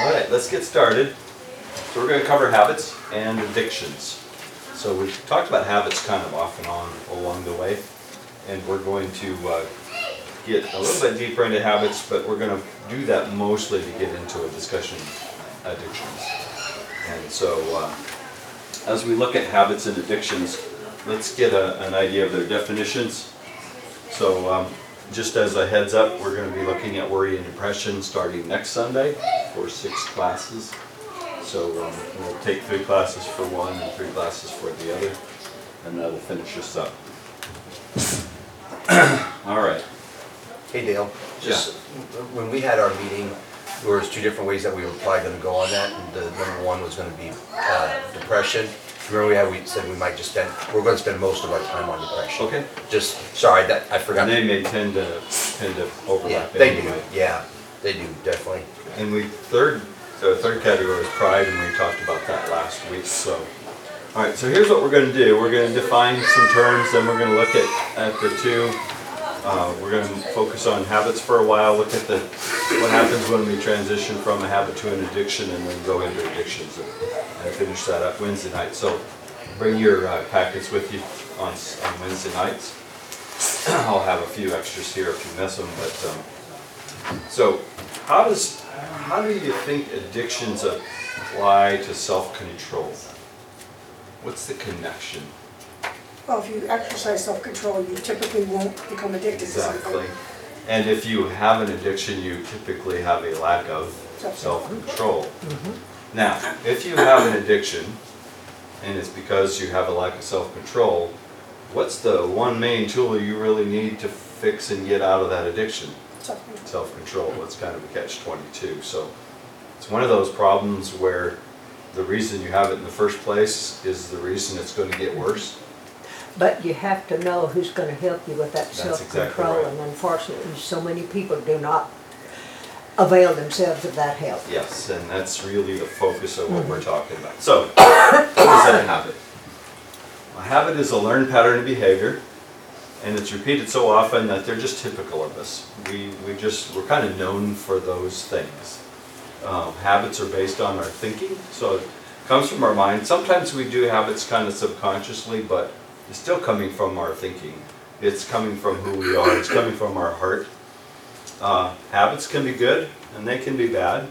All right, let's get started. So we're gonna cover habits and addictions. So we've talked about habits kind of off and on along the way. And we're going to uh, get a little bit deeper into habits, but we're gonna do that mostly to get into a discussion of addictions. And so, uh, as we look at habits and addictions, let's get a- an idea of their definitions. So, um, just as a heads up, we're gonna be looking at worry and depression starting next Sunday for six classes. So, um, we'll take three classes for one and three classes for the other, and that'll finish us up. All right, Hey Dale, just, when we had our meeting, there was two different ways that we were probably gonna go on that, and the number one was gonna be, uh, depression. Remember we had, we said we might just spend, we're gonna spend most of our time on depression. okay. Just, sorry, that, I forgot. And they may tend to, tend to Yeah, overlap they do, anyway. yeah, they do, definitely. And we, third, the third category is pride, and we talked about that last week, so. All right, so here's what we're gonna do, we're gonna define some terms, then we're gonna look at, at the two. Uh, we're gonna focus on habits for a while, look at the, what happens when we transition from a habit to an addiction, and then go into addictions and, and finish that up Wednesday night. So bring your uh, packets with you on, on Wednesday nights. I'll have a few extras here if you miss them, but, um, so, how does, how do you think addictions apply to self-control? What's the connection? Well, if you exercise self-control, you typically won't become addicted to something. Exactly. And if you have an addiction, you typically have a lack of self-control. Mm-hmm. Now, if you have an addiction, and it's because you have a lack of self-control, what's the one main tool you really need to fix and get out of that addiction? Self-control. self-control, it's kind of a catch twenty-two, so it's one of those problems where the reason you have it in the first place is the reason it's gonna get worse. But you have to know who's gonna help you with that That's self-control, right. and unfortunately, so many people do not avail themselves of that help. Yes, and that's really the focus of what we're mm-hmm. talking about. So, what is that habit? A habit is a learned pattern of behavior, and it's repeated so often that they're just typical of us. We, we just, we're kind of known for those things. Um, habits are based on our thinking, so it comes from our mind. Sometimes we do habits kind of subconsciously, but it's still coming from our thinking. It's coming from who we are, it's coming from our heart. Uh, habits can be good and they can be bad,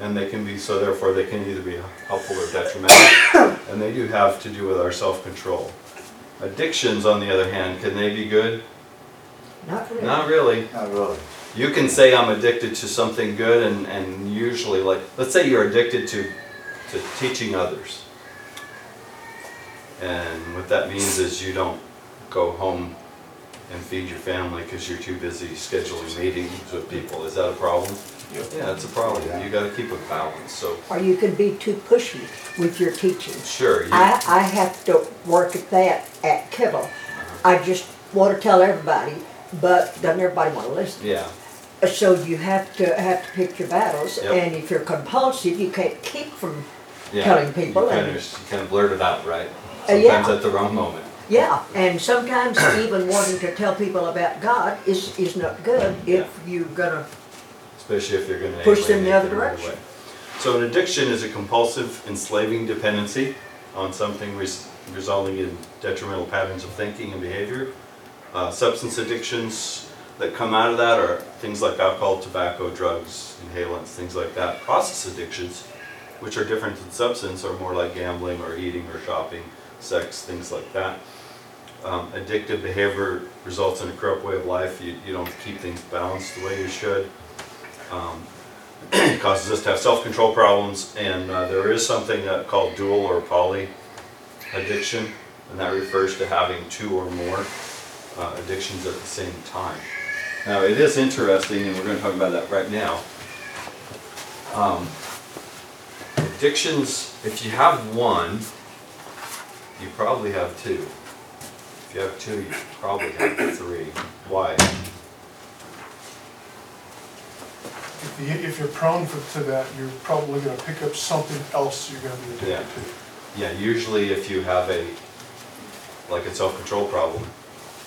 and they can be, so therefore they can either be helpful or detrimental, and they do have to do with our self-control. Addictions, on the other hand, can they be good? Not really. Not really. Not really. You can say I'm addicted to something good and, and usually like, let's say you're addicted to, to teaching others. And what that means is you don't go home and feed your family because you're too busy scheduling meetings with people. Is that a problem? Yeah, it's a problem. You gotta keep a balance, so, Or you can be too pushy with your teaching. sure, you, I, I have to work at that at Kittle. I just want to tell everybody, but doesn't everybody want to listen? yeah, So you have to, have to pick your battles, Yep. and if you're compulsive, you can't keep from yeah. telling people You kind and- of, you kind of blurt it out, right? Uh, yeah. Sometimes at the wrong moment. Yeah, and sometimes even wanting to tell people about God is, is not good if you're gonna, especially if you're gonna Push them the other direction. So an addiction is a compulsive enslaving dependency on something res- resulting in detrimental patterns of thinking and behavior. Uh, substance addictions that come out of that are things like alcohol, tobacco, drugs, inhalants, things like that. Process addictions, which are different than substance, are more like gambling or eating or shopping, sex, things like that. Um, addictive behavior results in a corrupt way of life. You, you don't keep things balanced the way you should. Um, causes us to have self-control problems, and uh, there is something uh, called dual or poly addiction, and that refers to having two or more uh, addictions at the same time. Now, it is interesting, and we're going to talk about that right now. Um, addictions, if you have one, you probably have two. If you have two, you probably have three. Why? If you, if you're prone for- to that, you're probably gonna pick up something else you're gonna be Yeah. addicted to. Yeah, usually if you have a, like a self-control problem,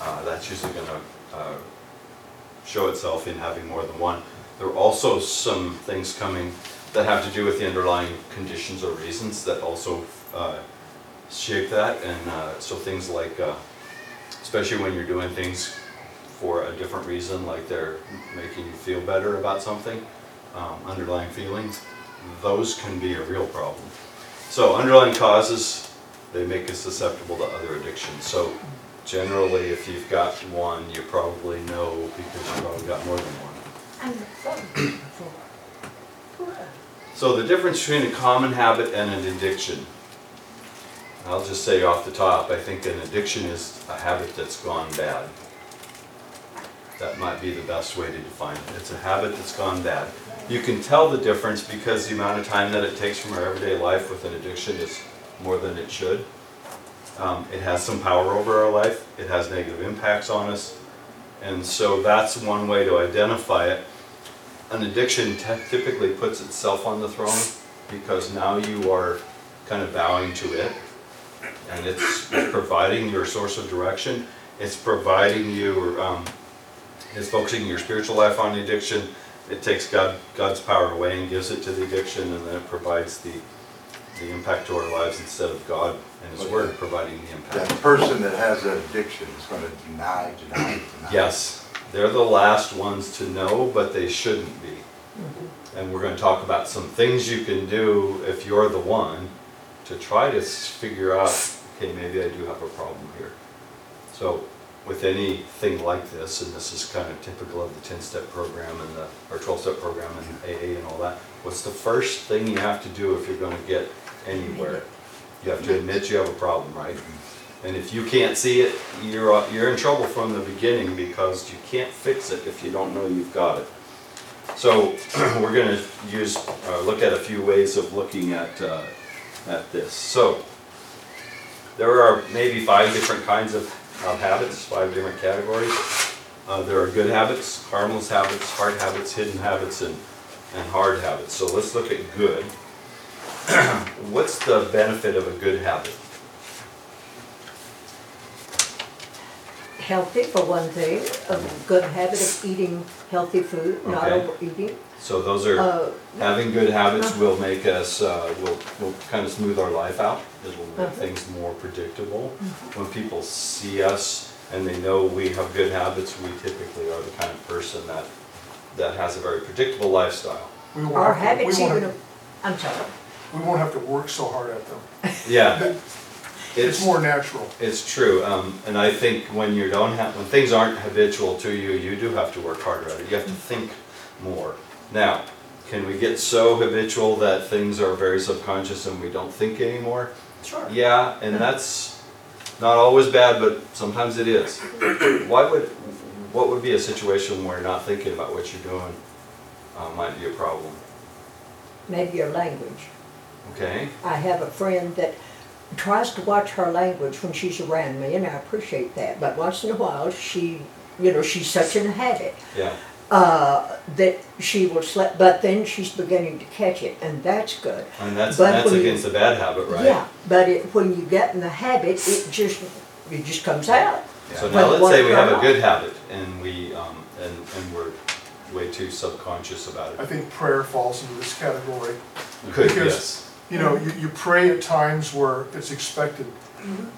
uh, that's usually gonna, uh, show itself in having more than one. There are also some things coming that have to do with the underlying conditions or reasons that also uh, shape that. And uh, so things like, uh, especially when you're doing things for a different reason, like they're making you feel better about something, um, underlying feelings, those can be a real problem. So underlying causes, they make us susceptible to other addictions. So generally, if you've got one, you probably know because you've probably got more than one. So the difference between a common habit and an addiction. I'll just say off the top, I think an addiction is a habit that's gone bad. That might be the best way to define it. It's a habit that's gone bad. You can tell the difference because the amount of time that it takes from our everyday life with an addiction is more than it should. Um, it has some power over our life, it has negative impacts on us, and so that's one way to identify it. An addiction typically puts itself on the throne because now you are kind of bowing to it. And it's providing your source of direction, it's providing you, um, it's focusing your spiritual life on the addiction. It takes God, God's power away and gives it to the addiction, and then it provides the, the impact to our lives instead of God and His Word providing the impact. That impact. person that has that addiction is gonna deny, deny, deny. Yes, they're the last ones to know, but they shouldn't be. Mm-hmm. And we're gonna talk about some things you can do if you're the one to try to s- figure out, okay, maybe I do have a problem here. So with anything like this, and this is kind of typical of the ten-step program and the, or twelve-step program and AA and all that, what's the first thing you have to do if you're gonna get anywhere? You have to admit you have a problem, right? And if you can't see it, you're, uh, you're in trouble from the beginning because you can't fix it if you don't know you've got it. So we're gonna use, uh, look at a few ways of looking at, uh, at this. So there are maybe five different kinds of, of habits, five different categories. Uh, there are good habits, harmless habits, hard habits, hidden habits, and, and hard habits. So let's look at good. What's the benefit of a good habit? Healthy for one thing, a good habit of eating healthy food, not Okay. overeating. So those are, Uh, having good habits will make us, uh, will, will kind of smooth our life out. It will make Uh-huh. things more predictable. When people see us and they know we have good habits, we typically are the kind of person that, that has a very predictable lifestyle. We won't Our have to- we habits won't even, have- I'm sorry, We won't have to work so hard at them. Yeah, It's more natural. It's true, um, and I think when you don't have, when things aren't habitual to you, you do have to work harder at it, you have to think more. Now, can we get so habitual that things are very subconscious and we don't think anymore? Sure. Yeah, and that's not always bad, but sometimes it is. Why would, what would be a situation where not thinking about what you're doing, uh, might be a problem? maybe your language. Okay, I have a friend that tries to watch her language when she's around me, and I appreciate that. But once in a while, she, you know, she's such in a habit yeah, uh, that she will slip. But then she's beginning to catch it, and that's good. and that's, But that's when you- against a bad habit, right? Yeah, but it, when you get in the habit, it just it just comes out. So now you let's say we have a good habit and we, um, and, and we're way too subconscious about it. I think prayer falls into this category. Could, because- yes. You know, you, you pray at times where it's expected.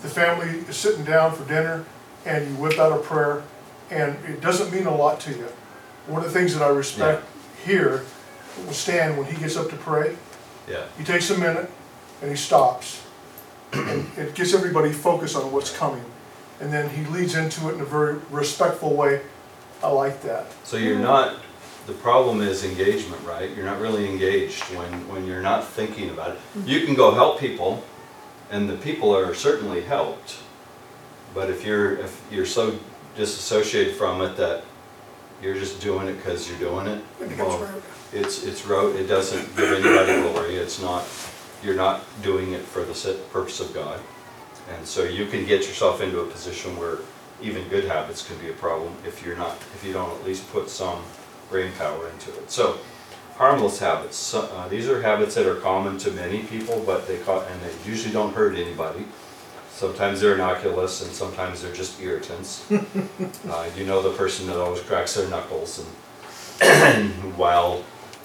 The family is sitting down for dinner and you whip out a prayer and it doesn't mean a lot to you. One of the things that I respect here with Stan, when he gets up to pray, Yeah, he takes a minute and he stops. And it gets everybody focused on what's coming. And then he leads into it in a very respectful way. I like that. so you're not, the problem is engagement, right? You're not really engaged when, when you're not thinking about it. Mm-hmm. You can go help people and the people are certainly helped. But if you're, if you're so disassociated from it that you're just doing it because you're doing it, well. It's, it's rote, it doesn't give anybody glory, it's not, you're not doing it for the purpose of God. And so you can get yourself into a position where even good habits can be a problem if you're not, if you don't at least put some brain power into it. So harmless habits, so, uh, these are habits that are common to many people, but they ca- and they usually don't hurt anybody. Sometimes they're innocuous and sometimes they're just irritants. Uh, you know the person that always cracks their knuckles and while,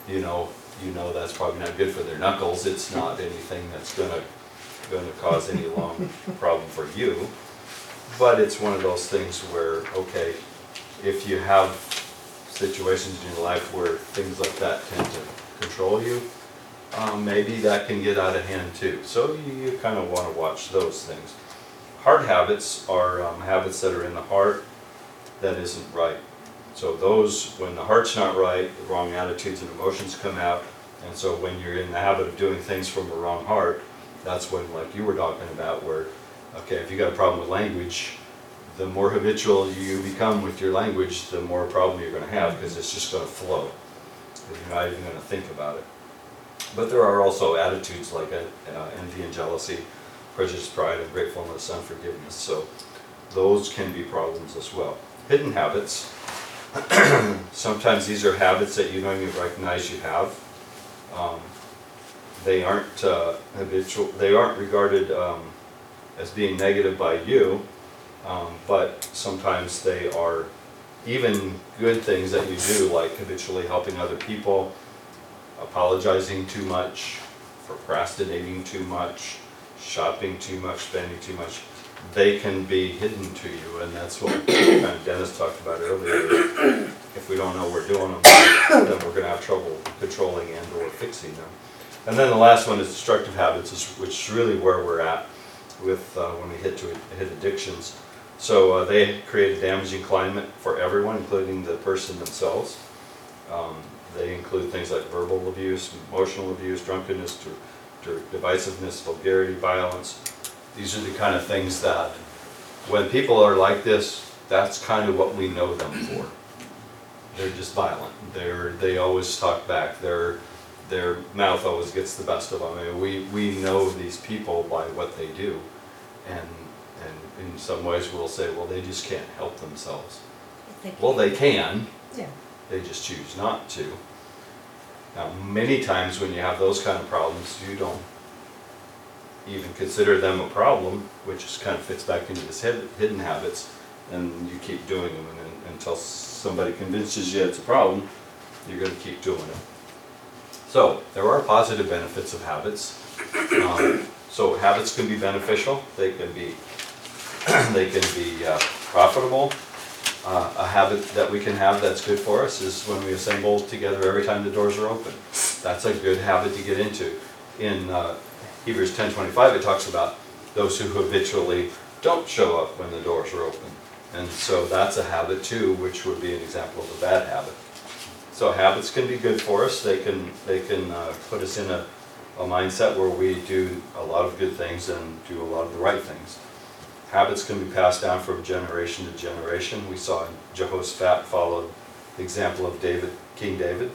you know, you know that's probably not good for their knuckles, it's not anything that's gonna, gonna cause any long problem for you. But it's one of those things where, okay, if you have situations in your life where things like that tend to control you, um, maybe that can get out of hand too. So you, you kind of want to watch those things. Hard habits are um, habits that are in the heart that isn't right. So those, when the heart's not right, the wrong attitudes and emotions come out. And so when you're in the habit of doing things from a wrong heart, that's when, like you were talking about, where, okay, if you got a problem with language, the more habitual you become with your language, the more problem you're gonna have, because it's just gonna flow. You're not even gonna think about it. But there are also attitudes like uh, envy and jealousy, prejudice, pride, and gratefulness, unforgiveness. So those can be problems as well. Hidden habits. Sometimes these are habits that you don't even recognize you have. Um, They aren't uh, habitual, they aren't regarded um, as being negative by you, um, but sometimes they are even good things that you do, like habitually helping other people, apologizing too much, procrastinating too much, shopping too much, spending too much, they can be hidden to you, and that's what kind of Dennis talked about earlier. If we don't know we're doing them, then we're gonna have trouble controlling and or fixing them. And then the last one is destructive habits, which is really where we're at with, uh, when we hit to, hit addictions. So uh, they create a damaging climate for everyone, including the person themselves. Um, They include things like verbal abuse, emotional abuse, drunkenness, dir- dir- divisiveness, vulgarity, violence. These are the kind of things that, when people are like this, that's kind of what we know them for. They're just violent. They're, they always talk back. Their, their mouth always gets the best of them. I mean, we, we know these people by what they do. And, and in some ways we'll say, well, they just can't help themselves. Well, they can, Yeah. They just choose not to. Now, many times when you have those kind of problems, you don't even consider them a problem, which is kind of fits back into this hidden habits, and you keep doing them, and until somebody convinces you it's a problem, you're gonna keep doing it. So, there are positive benefits of habits. Um, So habits can be beneficial, they can be, they can be uh, profitable, uh, a habit that we can have that's good for us is when we assemble together every time the doors are open. That's a good habit to get into. In uh, Hebrews 10:25, it talks about those who habitually don't show up when the doors are open. And so that's a habit too, which would be an example of a bad habit. So habits can be good for us. They can, they can uh, put us in a, a mindset where we do a lot of good things and do a lot of the right things. Habits can be passed down from generation to generation. We saw Jehoshaphat followed the example of David, King David.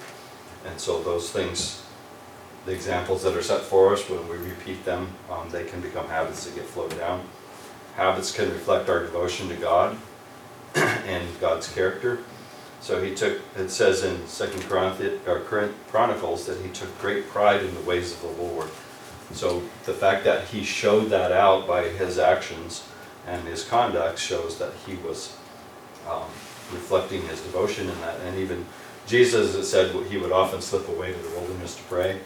And so those things, the examples that are set for us, when we repeat them, um, they can become habits that get flowed down. Habits can reflect our devotion to God and God's character. So he took, it says in Second Chronicles that he took great pride in the ways of the Lord. So the fact that he showed that out by his actions and his conduct shows that he was um, reflecting his devotion in that. And even Jesus, said he would often slip away to the wilderness to pray.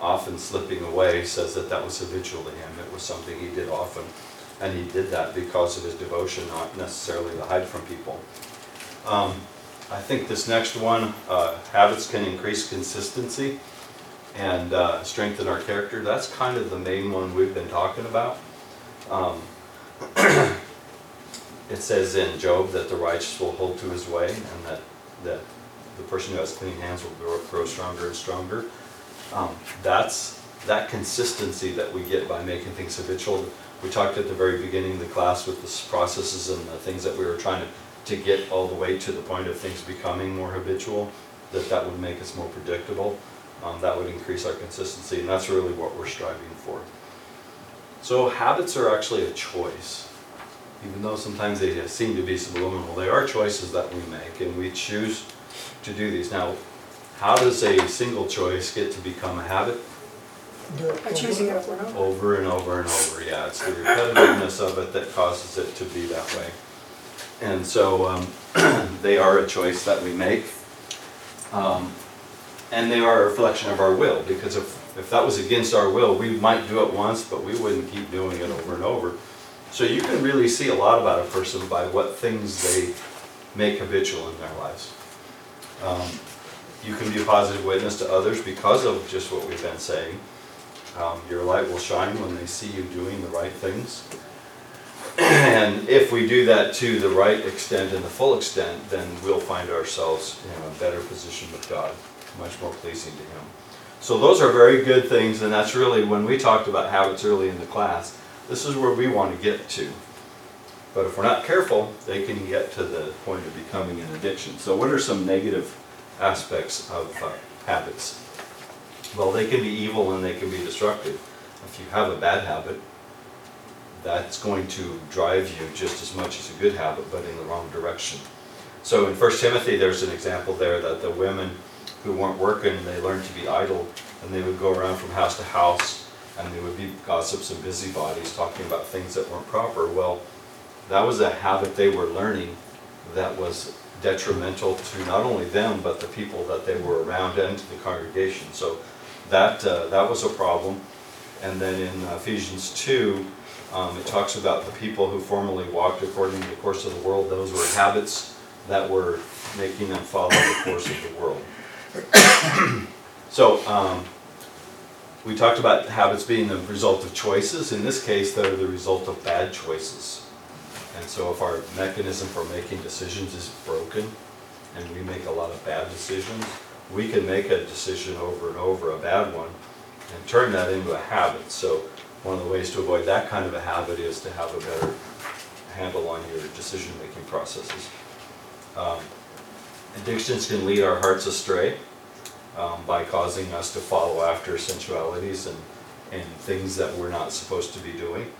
Often slipping away says that that was habitual to him. It was something he did often. And he did that because of his devotion, not necessarily to hide from people. Um, I think this next one, uh, habits can increase consistency and uh, strengthen our character. That's kind of the main one we've been talking about. Um, it says in Job that the righteous will hold to his way and that, that the person who has clean hands will grow, grow stronger and stronger. Um, that's that consistency that we get by making things habitual. We talked at the very beginning of the class with the processes and the things that we were trying to, to get all the way to the point of things becoming more habitual, that that would make us more predictable. Um, that would increase our consistency, and that's really what we're striving for. So habits are actually a choice. Even though sometimes they seem to be subliminal, they are choices that we make, and we choose to do these. Now, how does a single choice get to become a habit? By choosing it over and over. Over and over and over, yeah, it's the repetitiveness of it that causes it to be that way. And so, um, they are a choice that we make. Um, And they are a reflection of our will, because if, if that was against our will, we might do it once, but we wouldn't keep doing it over and over. So you can really see a lot about a person by what things they make habitual in their lives. Um, You can be a positive witness to others because of just what we've been saying. Um, Your light will shine when they see you doing the right things. And if we do that to the right extent and the full extent, then we'll find ourselves in a better position with God, much more pleasing to Him. So those are very good things, and that's really, when we talked about habits early in the class, this is where we want to get to. But if we're not careful, they can get to the point of becoming an addiction. So what are some negative aspects of uh, habits? Well, they can be evil and they can be destructive. If you have a bad habit, that's going to drive you just as much as a good habit, but in the wrong direction. So in 1 Timothy, there's an example there that the women who weren't working, and they learned to be idle, and they would go around from house to house, and they would be gossips and busybodies, talking about things that weren't proper. Well, that was a habit they were learning that was detrimental to not only them, but the people that they were around and to the congregation. So that, uh, that was a problem. And then in Ephesians 2, um, it talks about the people who formerly walked according to the course of the world. Those were habits that were making them follow the course of the world. So, um, we talked about habits being the result of choices. In this case, they're the result of bad choices. And so if our mechanism for making decisions is broken, and we make a lot of bad decisions, we can make a decision over and over, a bad one, and turn that into a habit. So one of the ways to avoid that kind of a habit is to have a better handle on your decision-making processes. Um, Addictions can lead our hearts astray um, by causing us to follow after sensualities and, and things that we're not supposed to be doing.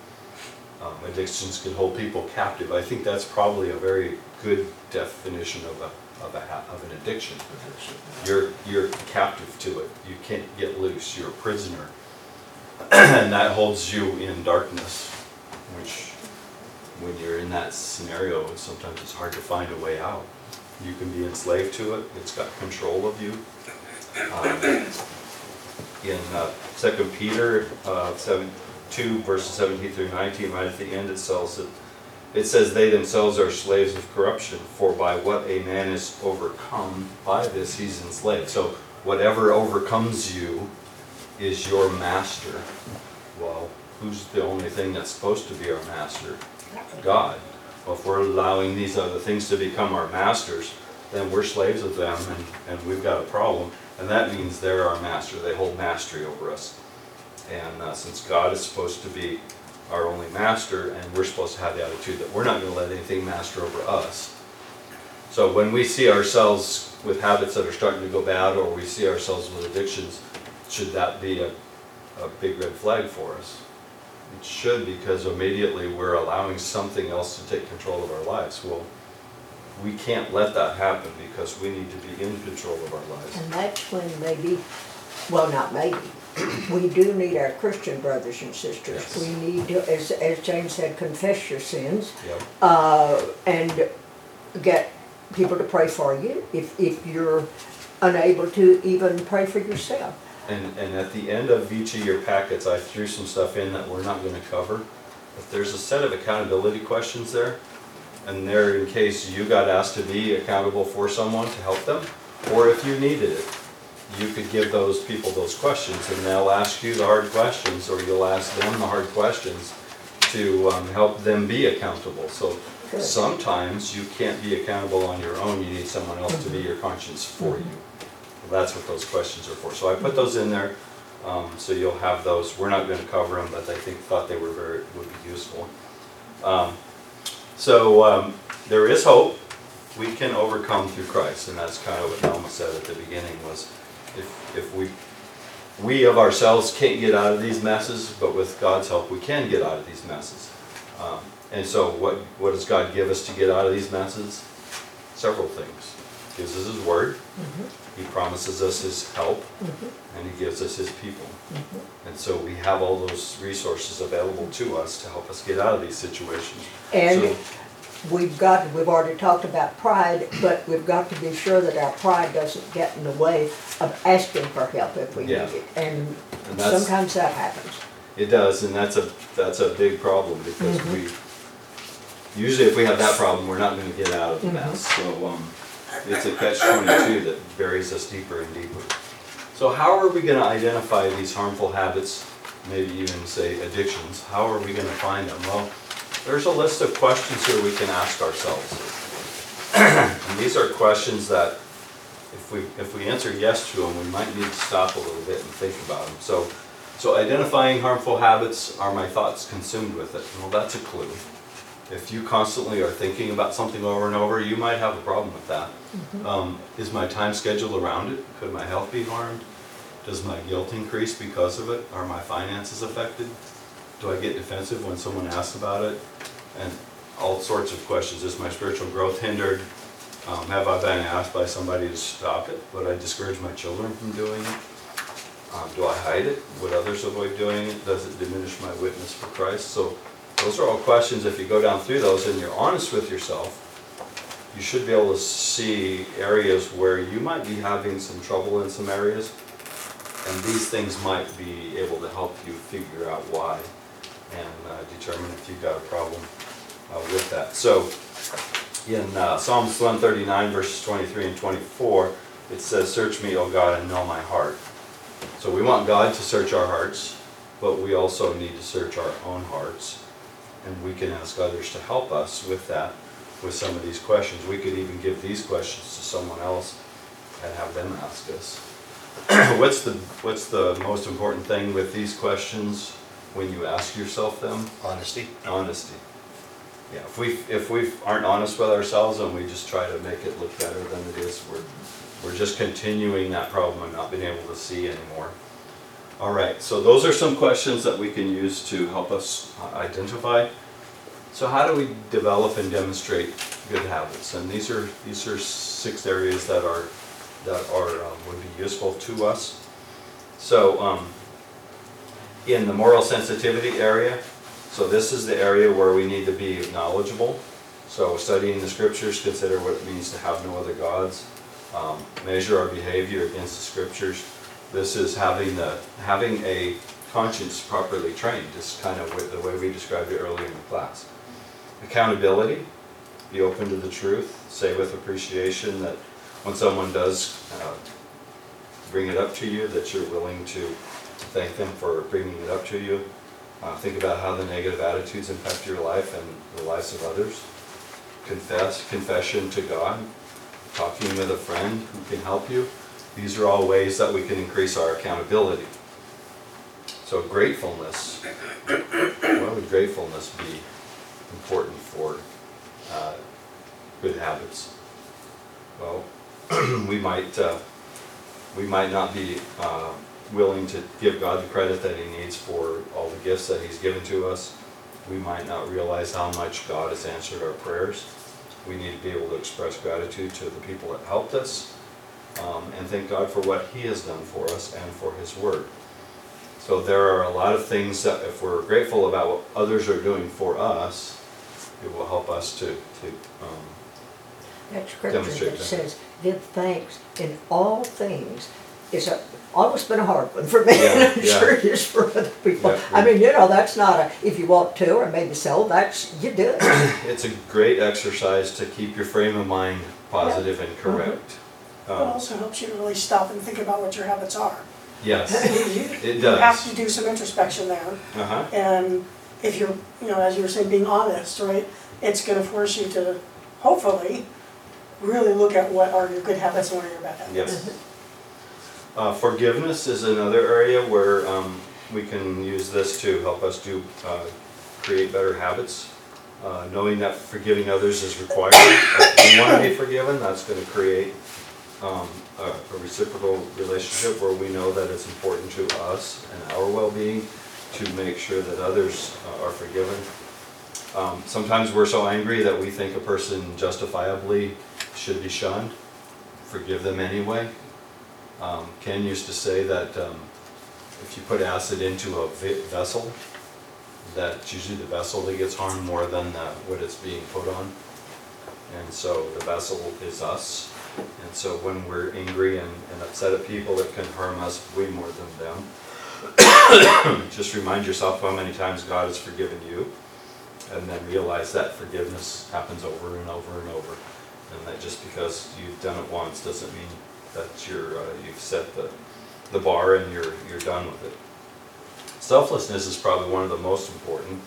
Um, Addictions can hold people captive. I think that's probably a very good definition of a, of a, of an addiction. You're, you're captive to it. You can't get loose. You're a prisoner. And that holds you in darkness, which, when you're in that scenario, sometimes it's hard to find a way out. You can be enslaved to it. It's got control of you. Um, In uh, Second Peter, uh, seven, two verses seventeen through nineteen, right at the end, it says that, it says, "They themselves are slaves of corruption, for by what a man is overcome, by this he's enslaved." So whatever overcomes you is your master. Well, who's the only thing that's supposed to be our master? God. Well, if we're allowing these other things to become our masters, then we're slaves of them and, and we've got a problem. And that means they're our master, they hold mastery over us. And uh, since God is supposed to be our only master and we're supposed to have the attitude that we're not gonna let anything master over us. So when we see ourselves with habits that are starting to go bad or we see ourselves with addictions, should that be a, a big red flag for us? It should because immediately we're allowing something else to take control of our lives. Well, we can't let that happen because we need to be in control of our lives. And that's when maybe, well, not maybe, we do need our Christian brothers and sisters. Yes. We need to, as, as James said, confess your sins, Yep. uh, and get people to pray for you if, if you're unable to even pray for yourself. And, and at the end of each of your packets, I threw some stuff in that we're not gonna cover. But there's a set of accountability questions there, and they're in case you got asked to be accountable for someone to help them, or if you needed it. You could give those people those questions, and they'll ask you the hard questions, or you'll ask them the hard questions to, um, help them be accountable. So sometimes you can't be accountable on your own, you need someone else to be your conscience for you. That's what those questions are for. So I put those in there, um, so you'll have those. We're not gonna cover them, but I think, thought they were very, would be useful. Um, So, um, there is hope. We can overcome through Christ, and that's kind of what Nelma said at the beginning was, if, if we, we of ourselves can't get out of these messes, but with God's help, we can get out of these messes. Um, And so what, what does God give us to get out of these messes? Several things. Gives us His Word, He promises us His help, and He gives us His people. And so we have all those resources available to us to help us get out of these situations. And So- we've got, we've already talked about pride, but we've got to be sure that our pride doesn't get in the way of asking for help if we need Yeah. it. And And that's- sometimes that happens. It does, and that's a, that's a big problem because Mm-hmm. we, usually if we have that problem, we're not gonna get out of the Mm-hmm. mess. So, um, it's a catch twenty-two that buries us deeper and deeper. So how are we gonna identify these harmful habits, maybe even say addictions? How are we gonna find them? Well, there's a list of questions here we can ask ourselves. And these are questions that if we, if we answer yes to them, we might need to stop a little bit and think about them. So, so identifying harmful habits, are my thoughts consumed with it? Well, that's a clue. If you constantly are thinking about something over and over, you might have a problem with that. Um, Is my time scheduled around it? Could my health be harmed? Does my guilt increase because of it? Are my finances affected? Do I get defensive when someone asks about it? And all sorts of questions. Is my spiritual growth hindered? Um, Have I been asked by somebody to stop it? Would I discourage my children from doing it? Um, Do I hide it? Would others avoid doing it? Does it diminish my witness for Christ? So those are all questions, if you go down through those and you're honest with yourself, you should be able to see areas where you might be having some trouble in some areas. And these things might be able to help you figure out why and uh, determine if you've got a problem uh, with that. So in uh, Psalms 139 verses 23 and 24, it says, Search me, O God, and know my heart. So we want God to search our hearts, but we also need to search our own hearts. And we can ask others to help us with that, with some of these questions. We could even give these questions to someone else and have them ask us. What's the, what's the most important thing with these questions when you ask yourself them? Honesty? Honesty. Yeah, if we, if we aren't honest with ourselves and we just try to make it look better than it is, we're, we're just continuing that problem and not being able to see anymore. All right, so those are some questions that we can use to help us identify. So how do we develop and demonstrate good habits? And these are, these are six areas that are, that are, um, would be useful to us. So, um, in the moral sensitivity area, so this is the area where we need to be knowledgeable. So studying the scriptures, consider what it means to have no other gods, um, measure our behavior against the scriptures. This is having the, having a conscience properly trained, is kind of the way we described it earlier in the class. Accountability, be open to the truth, say with appreciation that when someone does uh, bring it up to you, that you're willing to thank them for bringing it up to you. Uh, think about how the negative attitudes impact your life and the lives of others. Confess, confession to God, talking with a friend who can help you. These are all ways that we can increase our accountability. So gratefulness, why would gratefulness be important for uh, good habits? Well, we might, uh, we might not be uh, willing to give God the credit that he needs for all the gifts that he's given to us. We might not realize how much God has answered our prayers. We need to be able to express gratitude to the people that helped us um, and thank God for what he has done for us and for his word. So there are a lot of things that if we're grateful about what others are doing for us, it will help us to, to um, That scripture Demonstrate that says, give thanks in all things is a, always been a hard one for me, Yeah, and I'm yeah. sure it is for other people. Yeah. I mean, you know, that's not a, if you want to, or maybe so, that's, you do it. it's a great exercise to keep your frame of mind positive and correct. It Um, also helps you to really stop and think about what your habits are. Yes, You- it You have does. to do some introspection there, Uh-huh, and if you're, you know, as you were saying, being honest, right? It's gonna force you to, hopefully, really look at what are your good habits and what are your bad habits. yes. Uh, Forgiveness is another area where um, we can use this to help us do, uh, create better habits. Uh, Knowing that forgiving others is required. If we want to be forgiven, that's going to create um, a a reciprocal relationship where we know that it's important to us and our well-being to make sure that others uh, are forgiven. Um, Sometimes we're so angry that we think a person justifiably should be shunned. Forgive them anyway. Um, Ken used to say that um, if you put acid into a ve- vessel, that it's usually the vessel that gets harmed more than the- what it's being put on. And so the vessel is us. And so when we're angry and, and upset at people, it can harm us way more than them. Just remind yourself how many times God has forgiven you. And then realize that forgiveness happens over and over and over. And that just because you've done it once doesn't mean that you're, uh, you've set the, the bar and you're, you're done with it. Selflessness is probably one of the most important,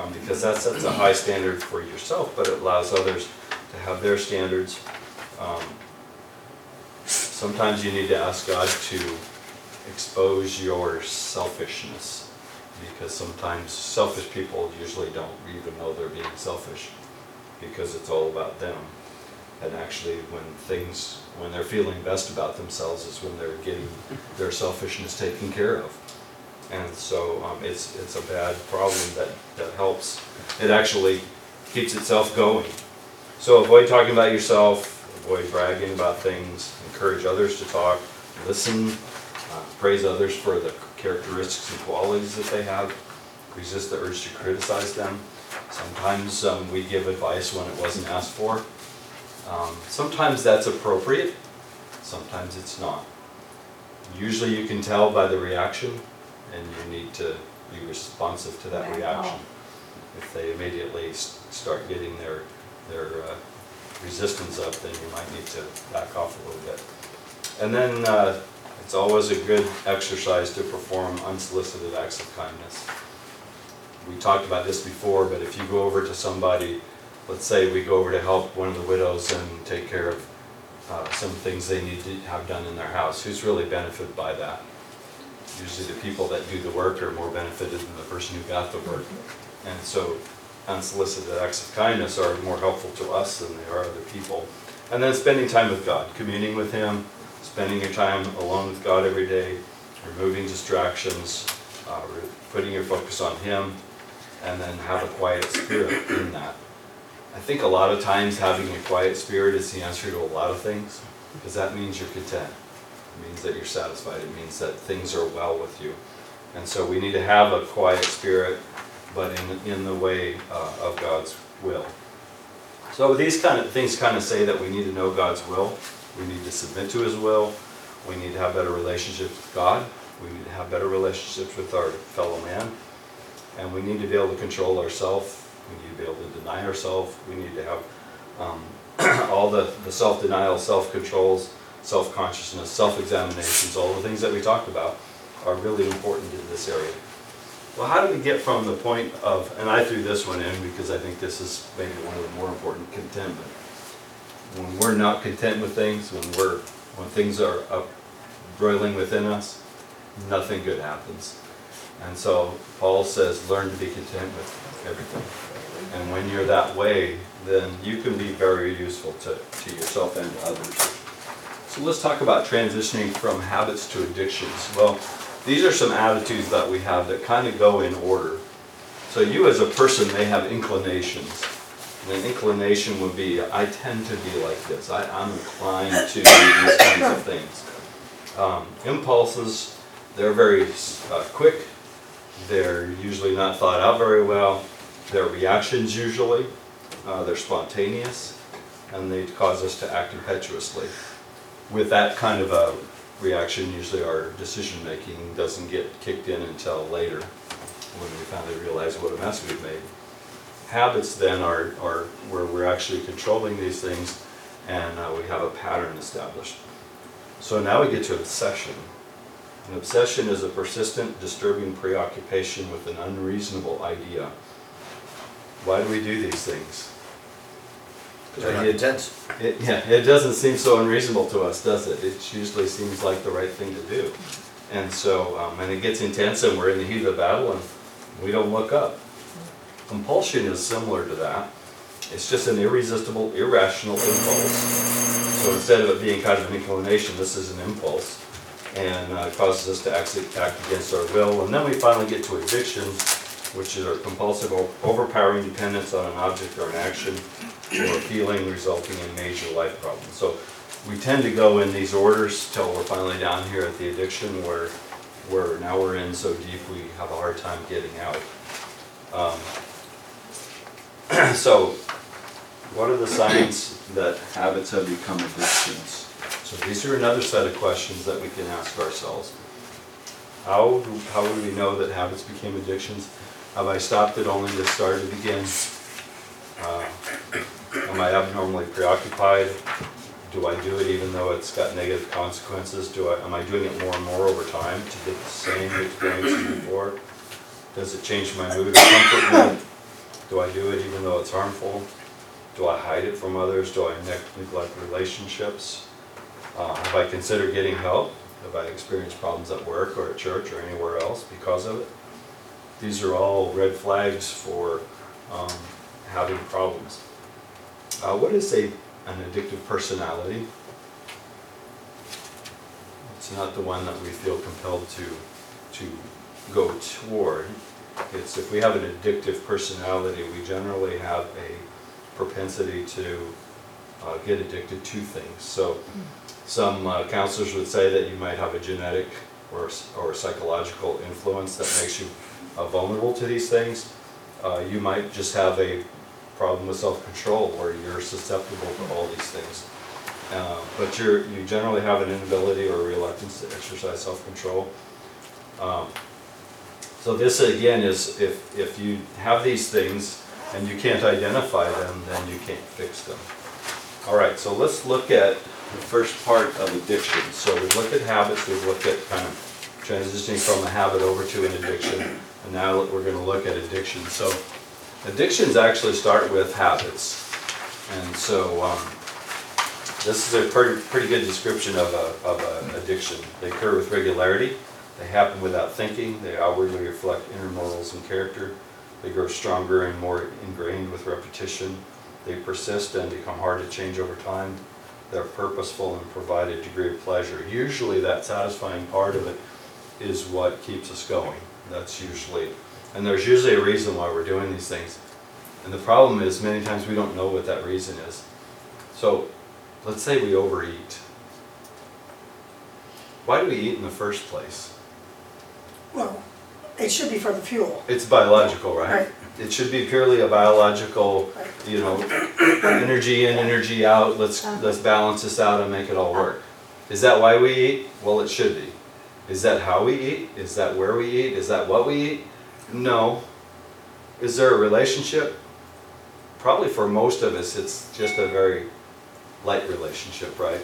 um, because that sets a high standard for yourself, but it allows others to have their standards. Um, Sometimes you need to ask God to expose your selfishness, because sometimes selfish people usually don't even know they're being selfish, because it's all about them. And actually, when things, when they're feeling best about themselves is when they're getting their selfishness taken care of. And so um, it's, it's a bad problem that, that helps. It actually keeps itself going. So avoid talking about yourself, avoid bragging about things, encourage others to talk, listen, uh, praise others for the characteristics and qualities that they have, resist the urge to criticize them. Sometimes um, we give advice when it wasn't asked for. Um, Sometimes that's appropriate, sometimes it's not. Usually you can tell by the reaction, and you need to be responsive to that reaction. If they immediately start getting their, their uh, resistance up, then you might need to back off a little bit. And then uh, it's always a good exercise to perform unsolicited acts of kindness. We talked about this before, but if you go over to somebody, let's say we go over to help one of the widows and take care of uh, some things they need to have done in their house, who's really benefited by that? Usually the people that do the work are more benefited than the person who got the work. And so unsolicited acts of kindness are more helpful to us than they are other people. And then spending time with God, communing with Him, spending your time alone with God every day, removing distractions, uh, putting your focus on Him, and then have a quiet spirit in that. I think a lot of times having a quiet spirit is the answer to a lot of things, because that means you're content. It means that you're satisfied. It means that things are well with you. And so we need to have a quiet spirit, but in, in the way uh, of God's will. So these kind of things kind of say that we need to know God's will. We need to submit to His will. We need to have better relationships with God. We need to have better relationships with our fellow man. And we need to be able to control ourselves. We need to be able to deny ourselves. We need to have um, all the, the self-denial, self-controls, self-consciousness, self-examinations, all the things that we talked about are really important in this area. Well, how do we get from the point of, and I threw this one in because I think this is maybe one of the more important, contentment. When we're not content with things, when we're, when things are up broiling within us, nothing good happens. And so Paul says, learn to be content with everything. And when you're that way, then you can be very useful to, to yourself and others. So let's talk about transitioning from habits to addictions. Well, these are some attitudes that we have that kind of go in order. So you as a person may have inclinations. And an inclination would be, I tend to be like this. I, I'm inclined to these kinds of things. Um, impulses, they're very uh, quick. They're usually not thought out very well. Their reactions usually, uh, they're spontaneous, and they cause us to act impetuously. With that kind of a reaction, usually our decision-making doesn't get kicked in until later, when we finally realize what a mess we've made. Habits then are, are where we're actually controlling these things, and uh, we have a pattern established. So now we get to obsession. An obsession is a persistent, disturbing preoccupation with an unreasonable idea. Why do we do these things? Because not It- yeah, it doesn't seem so unreasonable to us, does it? It usually seems like the right thing to do. And so, um, and it gets intense and we're in the heat of the battle and we don't look up. Compulsion is similar to that. It's just an irresistible, irrational impulse. So instead of it being kind of an inclination, this is an impulse. And uh, it causes us to actually act against our will. And then we finally get to addiction, which is our compulsive, overpowering dependence on an object or an action or feeling resulting in major life problems. So we tend to go in these orders till we're finally down here at the addiction where, where now we're in so deep we have a hard time getting out. Um, So what are the signs that habits have become addictions? So these are another set of questions that we can ask ourselves. How, do- how do we know that habits became addictions? Have I stopped it only to start it again? Uh, Am I abnormally preoccupied? Do I do it even though it's got negative consequences? Do I, am I doing it more and more over time to get the same experience before? Does it change my mood or comfort mood? Do I do it even though it's harmful? Do I hide it from others? Do I neg- neglect relationships? Uh, have I considered getting help? Have I experienced problems at work or at church or anywhere else because of it? These are all red flags for um, having problems. Uh, what is a, an addictive personality? It's not the one that we feel compelled to, to go toward. It's if we have an addictive personality, we generally have a propensity to uh, get addicted to things. So some uh, counselors would say that you might have a genetic or, or psychological influence that makes you uh, vulnerable to these things. Uh, You might just have a problem with self-control where you're susceptible to all these things. Uh, But you're, you generally have an inability or reluctance to exercise self-control. Um, So this again is, if, if you have these things and you can't identify them, then you can't fix them. All right, so let's look at the first part of addiction. So we've looked at habits, we've looked at kind of transitioning from a habit over to an addiction, and now we're gonna look at addiction. So addictions actually start with habits. And so, um, this is a pretty, pretty good description of a, of an addiction. They occur with regularity, they happen without thinking, they outwardly reflect inner morals and character, they grow stronger and more ingrained with repetition, they persist and become hard to change over time, they're purposeful and provide a degree of pleasure. Usually that satisfying part of it is what keeps us going. That's usually, and there's usually a reason why we're doing these things. And the problem is, many times we don't know what that reason is. So, let's say we overeat. Why do we eat in the first place? Well, it should be for the fuel. It's biological, right? Right. It should be purely a biological, Right. you know, energy in, energy out, let's, uh-huh. let's balance this out and make it all work. Is that why we eat? Well, it should be. Is that how we eat? Is that where we eat? Is that what we eat? No. Is there a relationship? Probably for most of us, it's just a very light relationship, right?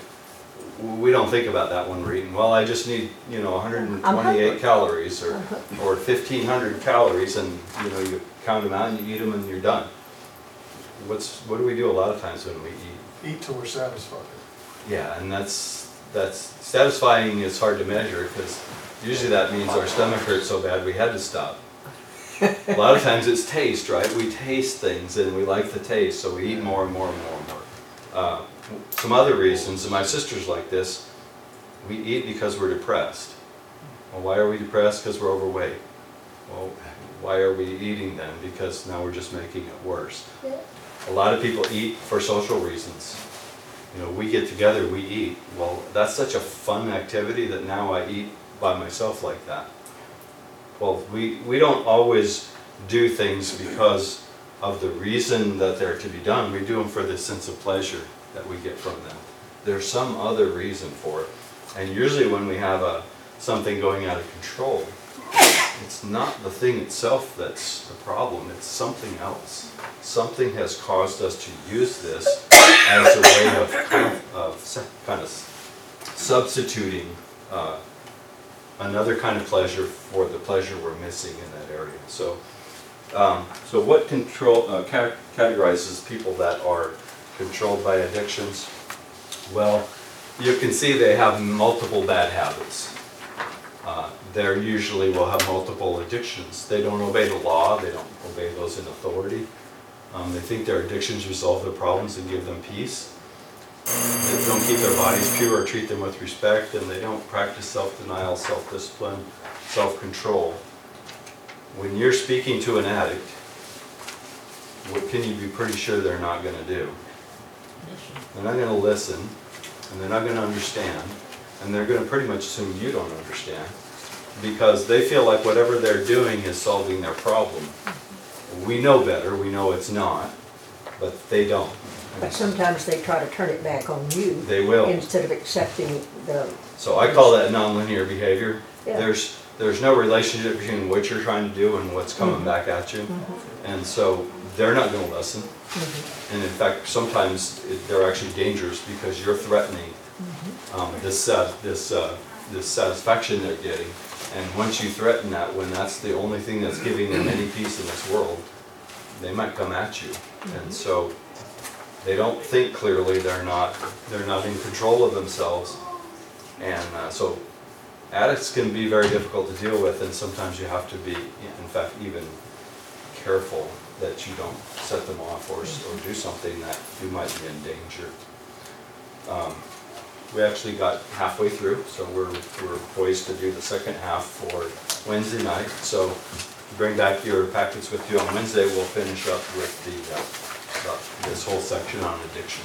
We don't think about that when we're eating. Well, I just need, you know, 128 calories or, or 1500 calories and, you know, you count them out and you eat them and you're done. What's, what do we do a lot of times when we eat? Eat till we're satisfied. Yeah, and that's, that's, satisfying is hard to measure because usually that means our stomach hurt so bad we had to stop. A lot of times it's taste, right? We taste things and we like the taste, so we eat more and more and more and more. Uh, Some other reasons, and my sister's like this, we eat because we're depressed. Well, why are we depressed? Because we're overweight. Well, why are we eating then? Because now we're just making it worse. A lot of people eat for social reasons. You know, we get together, we eat. Well, that's such a fun activity that now I eat by myself like that. Well, we, we don't always do things because of the reason that they're to be done. We do them for the sense of pleasure that we get from them. There's some other reason for it. And usually when we have a, something going out of control, it's not the thing itself that's the problem, it's something else. Something has caused us to use this as a way of kind of, of kind of substituting uh, another kind of pleasure for the pleasure we're missing in that area. So, um, so what control uh, ca- categorizes people that are controlled by addictions? Well, you can see they have multiple bad habits. Uh, They usually will have multiple addictions. They don't obey the law, they don't obey those in authority. Um, They think their addictions resolve their problems and give them peace. They don't keep their bodies pure or treat them with respect, and they don't practice self-denial, self-discipline, self-control. When you're speaking to an addict, what can you be pretty sure they're not gonna do? They're not gonna listen, and they're not gonna understand, and they're gonna pretty much assume you don't understand, because they feel like whatever they're doing is solving their problem. We know better, we know it's not, but they don't. But sometimes they try to turn it back on you They will. instead of accepting the, So I call that nonlinear behavior. Yeah. There's, there's no relationship between what you're trying to do and what's coming back at you. And so they're not gonna listen. And in fact, sometimes it- they're actually dangerous because you're threatening um, this, uh, this, uh, this satisfaction they're getting. And once you threaten that, when that's the only thing that's giving them any peace in this world, they might come at you. And so they don't think clearly, they're not, they're not in control of themselves. And uh, so addicts can be very difficult to deal with and sometimes you have to be, in fact, even careful that you don't set them off or, or do something that you might be in danger. Um, We actually got halfway through, so we're, we're poised to do the second half for Wednesday night. So bring back your packets with you on Wednesday, we'll finish up with the, uh, uh, this whole section on addiction.